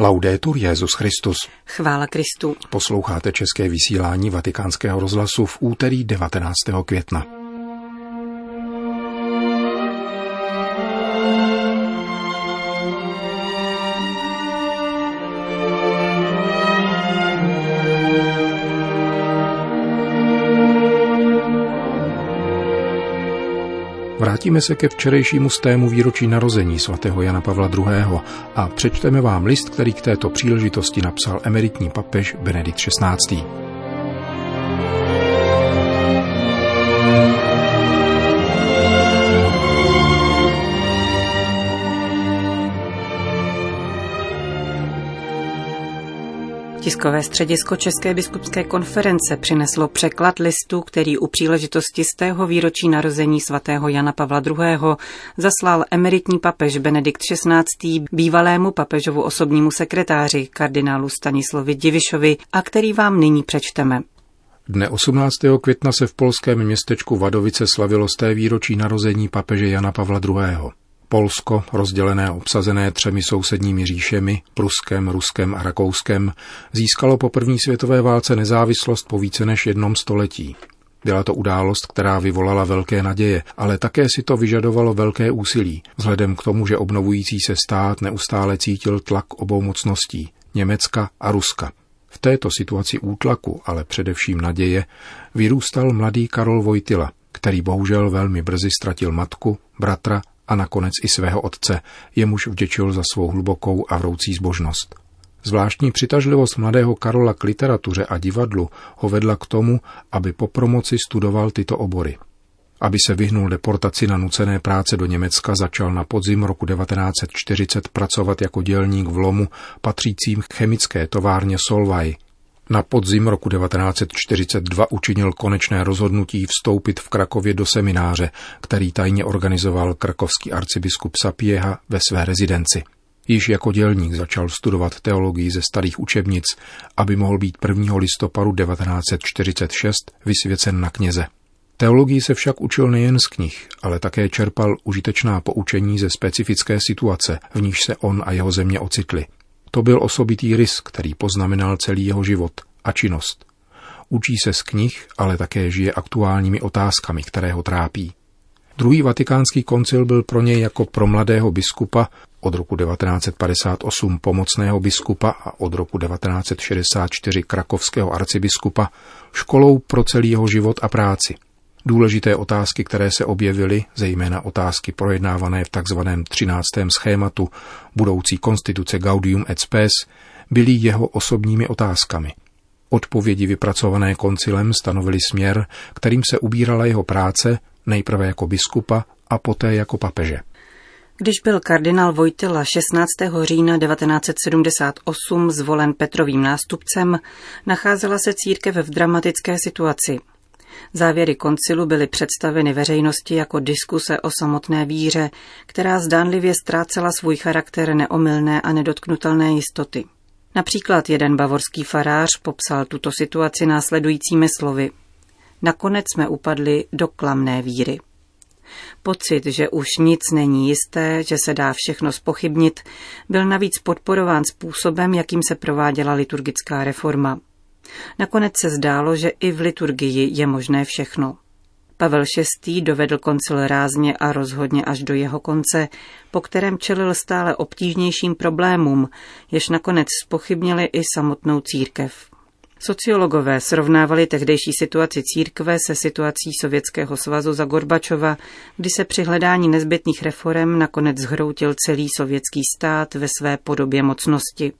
Laudetur Jezus Christus. Chvála Kristu. Posloucháte české vysílání Vatikánského rozhlasu v úterý 19. května. Vrátíme se ke včerejšímu stému výročí narození svatého Jana Pavla II. a přečteme vám list, který k této příležitosti napsal emeritní papež Benedikt XVI. Tiskové středisko České biskupské konference přineslo překlad listu, který u příležitosti z tého výročí narození svatého Jana Pavla II. zaslal emeritní papež Benedikt XVI. bývalému papežovu osobnímu sekretáři kardinálu Stanislovi Divišovi a který vám nyní přečteme. Dne 18. května se v polském městečku Vadovice slavilo z té výročí narození papeže Jana Pavla II. Polsko, rozdělené a obsazené třemi sousedními říšemi, Pruskem, Ruskem a Rakouskem, získalo po první světové válce nezávislost po více než jednom století. Byla to událost, která vyvolala velké naděje, ale také si to vyžadovalo velké úsilí, vzhledem k tomu, že obnovující se stát neustále cítil tlak obou mocností, Německa a Ruska. V této situaci útlaku, ale především naděje, vyrůstal mladý Karol Vojtila, který bohužel velmi brzy ztratil matku, bratra a nakonec i svého otce, jemuž vděčil za svou hlubokou a vroucí zbožnost. Zvláštní přitažlivost mladého Karola k literatuře a divadlu ho vedla k tomu, aby po promoci studoval tyto obory. Aby se vyhnul deportaci na nucené práce do Německa, začal na podzim roku 1940 pracovat jako dělník v lomu patřícím k chemické továrně Solvay, na podzim roku 1942 učinil konečné rozhodnutí vstoupit v Krakově do semináře, který tajně organizoval krakovský arcibiskup Sapieha ve své rezidenci. Již jako dělník začal studovat teologii ze starých učebnic, aby mohl být 1. listopadu 1946 vysvěcen na kněze. Teologii se však učil nejen z knih, ale také čerpal užitečná poučení ze specifické situace, v níž se on a jeho země ocitli – to byl osobitý rys, který poznamenal celý jeho život a činnost. Učí se z knih, ale také žije aktuálními otázkami, které ho trápí. Druhý vatikánský koncil byl pro něj jako pro mladého biskupa od roku 1958 pomocného biskupa a od roku 1964 krakovského arcibiskupa školou pro celý jeho život a práci – Důležité otázky, které se objevily, zejména otázky projednávané v tzv. 13. schématu budoucí konstituce Gaudium et Spes, byly jeho osobními otázkami. Odpovědi vypracované koncilem stanovily směr, kterým se ubírala jeho práce, nejprve jako biskupa a poté jako papeže. Když byl kardinál Vojtila 16. října 1978 zvolen Petrovým nástupcem, nacházela se církev v dramatické situaci – Závěry koncilu byly představeny veřejnosti jako diskuse o samotné víře, která zdánlivě ztrácela svůj charakter neomylné a nedotknutelné jistoty. Například jeden bavorský farář popsal tuto situaci následujícími slovy. Nakonec jsme upadli do klamné víry. Pocit, že už nic není jisté, že se dá všechno spochybnit, byl navíc podporován způsobem, jakým se prováděla liturgická reforma. Nakonec se zdálo, že i v liturgii je možné všechno. Pavel VI. dovedl koncil rázně a rozhodně až do jeho konce, po kterém čelil stále obtížnějším problémům, jež nakonec spochybnili i samotnou církev. Sociologové srovnávali tehdejší situaci církve se situací Sovětského svazu za Gorbačova, kdy se při hledání nezbytných reform nakonec zhroutil celý sovětský stát ve své podobě mocnosti.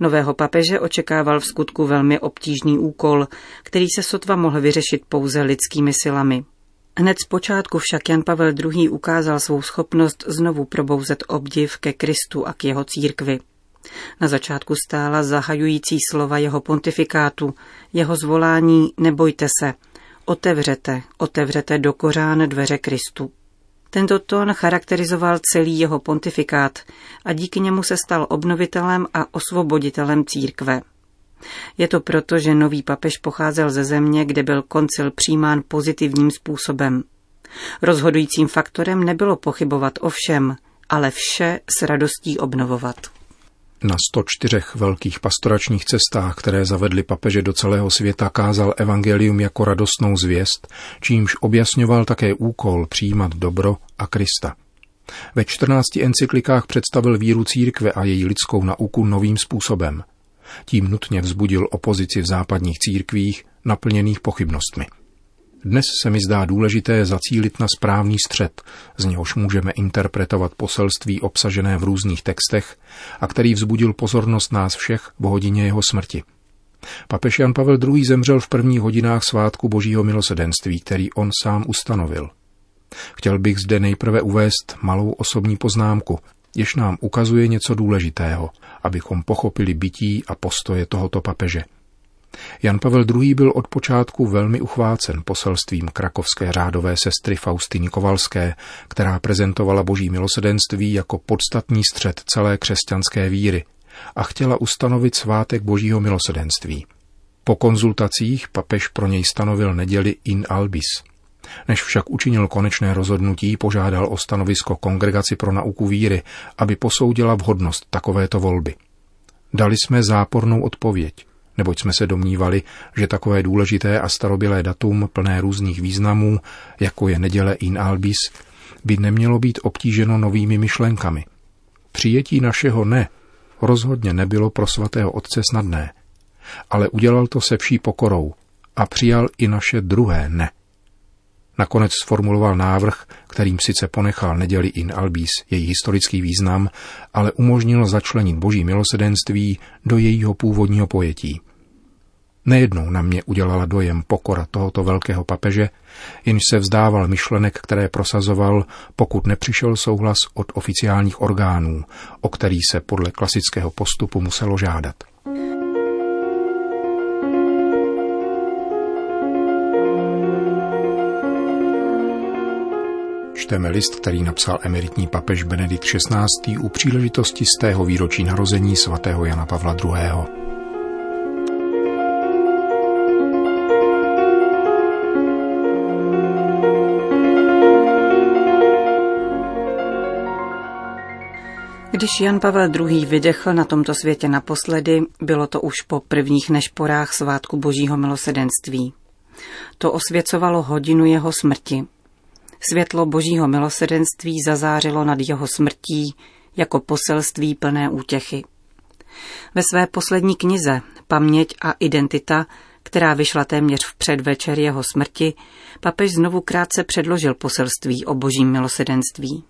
Nového papeže očekával v skutku velmi obtížný úkol, který se sotva mohl vyřešit pouze lidskými silami. Hned z počátku však Jan Pavel II. ukázal svou schopnost znovu probouzet obdiv ke Kristu a k jeho církvi. Na začátku stála zahajující slova jeho pontifikátu, jeho zvolání nebojte se, otevřete, otevřete do kořán dveře Kristu. Tento tón charakterizoval celý jeho pontifikát a díky němu se stal obnovitelem a osvoboditelem církve. Je to proto, že nový papež pocházel ze země, kde byl koncil přijímán pozitivním způsobem. Rozhodujícím faktorem nebylo pochybovat o všem, ale vše s radostí obnovovat. Na 104 velkých pastoračních cestách, které zavedly papeže do celého světa, kázal evangelium jako radostnou zvěst, čímž objasňoval také úkol přijímat dobro a Krista. Ve 14 encyklikách představil víru církve a její lidskou nauku novým způsobem. Tím nutně vzbudil opozici v západních církvích, naplněných pochybnostmi. Dnes se mi zdá důležité zacílit na správný střed, z něhož můžeme interpretovat poselství obsažené v různých textech a který vzbudil pozornost nás všech v hodině jeho smrti. Papež Jan Pavel II. zemřel v prvních hodinách svátku Božího milosedenství, který on sám ustanovil. Chtěl bych zde nejprve uvést malou osobní poznámku, jež nám ukazuje něco důležitého, abychom pochopili bytí a postoje tohoto papeže – Jan Pavel II. byl od počátku velmi uchvácen poselstvím krakovské řádové sestry Faustiny Kovalské, která prezentovala boží milosedenství jako podstatný střed celé křesťanské víry a chtěla ustanovit svátek božího milosedenství. Po konzultacích papež pro něj stanovil neděli in albis. Než však učinil konečné rozhodnutí, požádal o stanovisko Kongregaci pro nauku víry, aby posoudila vhodnost takovéto volby. Dali jsme zápornou odpověď neboť jsme se domnívali, že takové důležité a starobilé datum plné různých významů, jako je neděle in albis, by nemělo být obtíženo novými myšlenkami. Přijetí našeho ne rozhodně nebylo pro svatého otce snadné, ale udělal to se vší pokorou a přijal i naše druhé ne. Nakonec sformuloval návrh, kterým sice ponechal neděli in albis její historický význam, ale umožnil začlenit boží milosedenství do jejího původního pojetí. Nejednou na mě udělala dojem pokora tohoto velkého papeže, jenž se vzdával myšlenek, které prosazoval, pokud nepřišel souhlas od oficiálních orgánů, o který se podle klasického postupu muselo žádat. Čteme list, který napsal emeritní papež Benedikt XVI. u příležitosti z tého výročí narození svatého Jana Pavla II. Když Jan Pavel II. vydechl na tomto světě naposledy, bylo to už po prvních nešporách svátku Božího milosedenství. To osvěcovalo hodinu jeho smrti. Světlo Božího milosedenství zazářilo nad jeho smrtí jako poselství plné útěchy. Ve své poslední knize Paměť a identita, která vyšla téměř v předvečer jeho smrti, papež znovu krátce předložil poselství o božím milosedenství.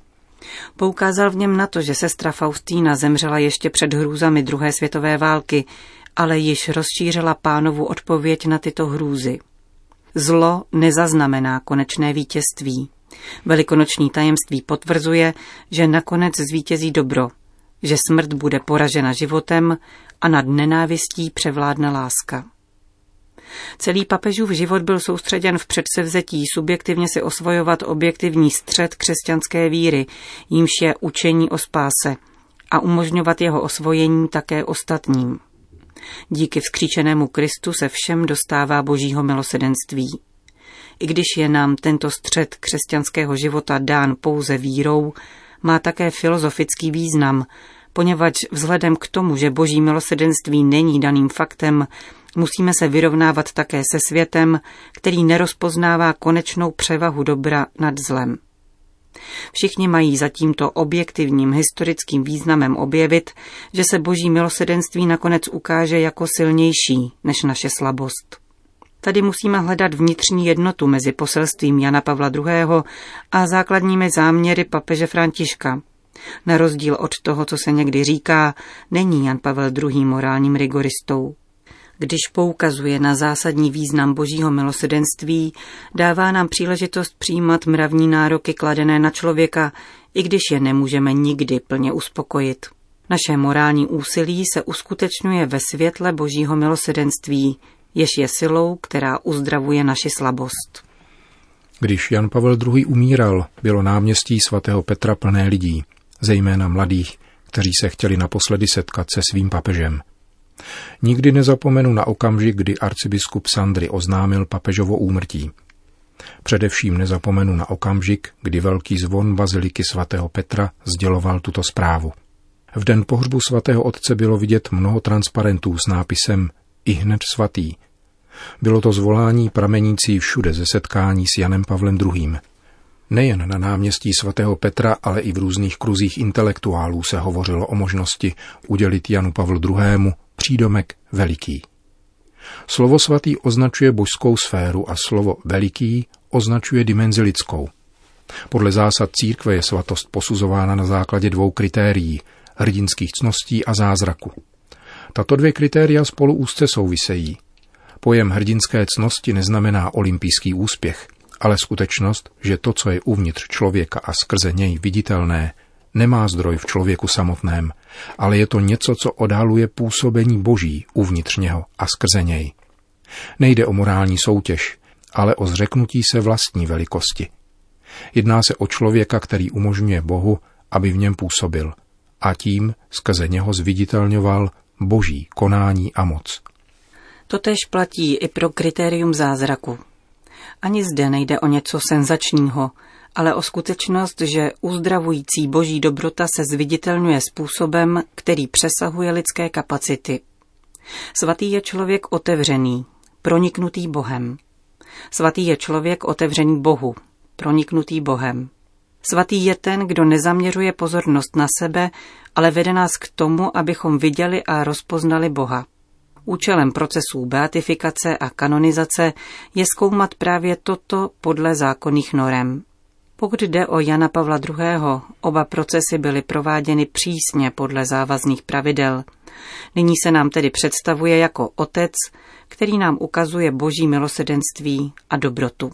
Poukázal v něm na to, že sestra Faustína zemřela ještě před hrůzami druhé světové války, ale již rozšířila pánovu odpověď na tyto hrůzy. Zlo nezaznamená konečné vítězství. Velikonoční tajemství potvrzuje, že nakonec zvítězí dobro, že smrt bude poražena životem a nad nenávistí převládne láska. Celý papežův život byl soustředěn v předsevzetí subjektivně si osvojovat objektivní střed křesťanské víry, jímž je učení o spáse, a umožňovat jeho osvojení také ostatním. Díky vzkříčenému Kristu se všem dostává božího milosedenství. I když je nám tento střed křesťanského života dán pouze vírou, má také filozofický význam, poněvadž vzhledem k tomu, že boží milosedenství není daným faktem, musíme se vyrovnávat také se světem, který nerozpoznává konečnou převahu dobra nad zlem. Všichni mají za tímto objektivním historickým významem objevit, že se boží milosedenství nakonec ukáže jako silnější než naše slabost. Tady musíme hledat vnitřní jednotu mezi poselstvím Jana Pavla II. a základními záměry papeže Františka. Na rozdíl od toho, co se někdy říká, není Jan Pavel II. morálním rigoristou. Když poukazuje na zásadní význam božího milosedenství, dává nám příležitost přijímat mravní nároky kladené na člověka, i když je nemůžeme nikdy plně uspokojit. Naše morální úsilí se uskutečňuje ve světle božího milosedenství, jež je silou, která uzdravuje naši slabost. Když Jan Pavel II. umíral, bylo náměstí svatého Petra plné lidí, zejména mladých, kteří se chtěli naposledy setkat se svým papežem. Nikdy nezapomenu na okamžik, kdy arcibiskup Sandry oznámil papežovo úmrtí. Především nezapomenu na okamžik, kdy velký zvon baziliky svatého Petra sděloval tuto zprávu. V den pohřbu svatého otce bylo vidět mnoho transparentů s nápisem I hned svatý. Bylo to zvolání pramenící všude ze setkání s Janem Pavlem II. Nejen na náměstí svatého Petra, ale i v různých kruzích intelektuálů se hovořilo o možnosti udělit Janu Pavlu II. Přídomek veliký. Slovo svatý označuje božskou sféru a slovo veliký označuje dimenzi lidskou. Podle zásad církve je svatost posuzována na základě dvou kritérií – hrdinských cností a zázraku. Tato dvě kritéria spolu úzce souvisejí. Pojem hrdinské cnosti neznamená olympijský úspěch, ale skutečnost, že to, co je uvnitř člověka a skrze něj viditelné, nemá zdroj v člověku samotném, ale je to něco, co odhaluje působení boží uvnitř něho a skrze něj. Nejde o morální soutěž, ale o zřeknutí se vlastní velikosti. Jedná se o člověka, který umožňuje Bohu, aby v něm působil a tím skrze něho zviditelňoval boží konání a moc. Totež platí i pro kritérium zázraku. Ani zde nejde o něco senzačního, ale o skutečnost, že uzdravující boží dobrota se zviditelňuje způsobem, který přesahuje lidské kapacity. Svatý je člověk otevřený, proniknutý Bohem. Svatý je člověk otevřený Bohu, proniknutý Bohem. Svatý je ten, kdo nezaměřuje pozornost na sebe, ale vede nás k tomu, abychom viděli a rozpoznali Boha. Účelem procesů beatifikace a kanonizace je zkoumat právě toto podle zákonných norem. Pokud jde o Jana Pavla II., oba procesy byly prováděny přísně podle závazných pravidel. Nyní se nám tedy představuje jako otec, který nám ukazuje boží milosedenství a dobrotu.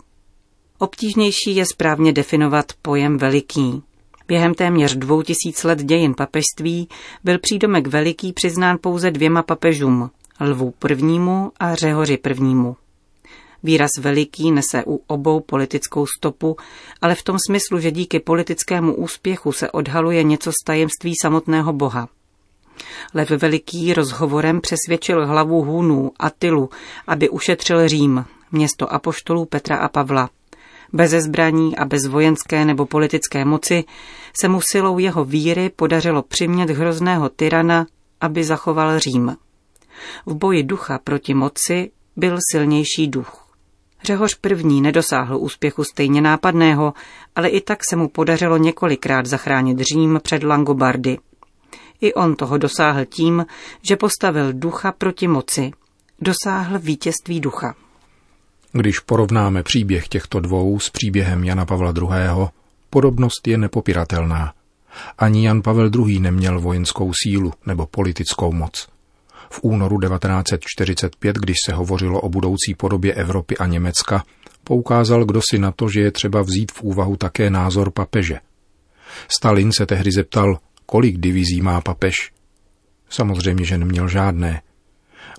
Obtížnější je správně definovat pojem veliký. Během téměř dvou tisíc let dějin papežství byl přídomek veliký přiznán pouze dvěma papežům, Lvu prvnímu a Řehoři prvnímu. Výraz veliký nese u obou politickou stopu, ale v tom smyslu, že díky politickému úspěchu se odhaluje něco z tajemství samotného Boha. Lev Veliký rozhovorem přesvědčil hlavu Hůnů Atilu, aby ušetřil Řím, město apoštolů Petra a Pavla. Beze zbraní a bez vojenské nebo politické moci se mu silou jeho víry podařilo přimět hrozného tyrana, aby zachoval Řím. V boji ducha proti moci byl silnější duch. Řehoř první nedosáhl úspěchu stejně nápadného, ale i tak se mu podařilo několikrát zachránit Řím před Langobardy. I on toho dosáhl tím, že postavil ducha proti moci. Dosáhl vítězství ducha. Když porovnáme příběh těchto dvou s příběhem Jana Pavla II., podobnost je nepopiratelná. Ani Jan Pavel II. neměl vojenskou sílu nebo politickou moc. V únoru 1945, když se hovořilo o budoucí podobě Evropy a Německa, poukázal kdo si na to, že je třeba vzít v úvahu také názor papeže. Stalin se tehdy zeptal, kolik divizí má papež. Samozřejmě, že neměl žádné.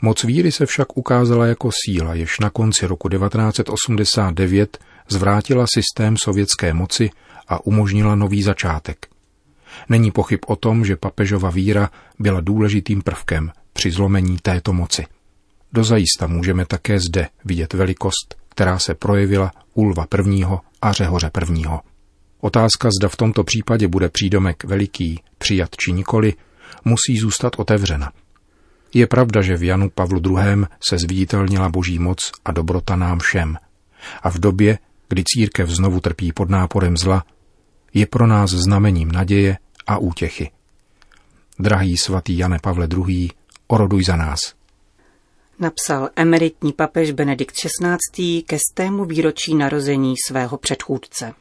Moc víry se však ukázala jako síla, jež na konci roku 1989 zvrátila systém sovětské moci a umožnila nový začátek. Není pochyb o tom, že papežova víra byla důležitým prvkem při zlomení této moci. Dozajista můžeme také zde vidět velikost, která se projevila u Lva prvního a Řehoře prvního. Otázka, zda v tomto případě bude přídomek veliký přijat či nikoli, musí zůstat otevřena. Je pravda, že v Janu Pavlu II. se zviditelnila boží moc a dobrota nám všem. A v době, kdy církev znovu trpí pod náporem zla, je pro nás znamením naděje a útěchy. Drahý svatý Jane Pavle II., oroduj za nás. Napsal emeritní papež Benedikt XVI. ke stému výročí narození svého předchůdce.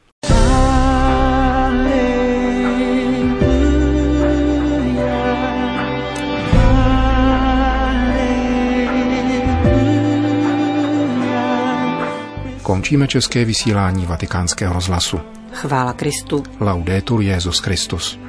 Končíme české vysílání vatikánského rozhlasu. Chvála Kristu. Laudetur Jezus Christus.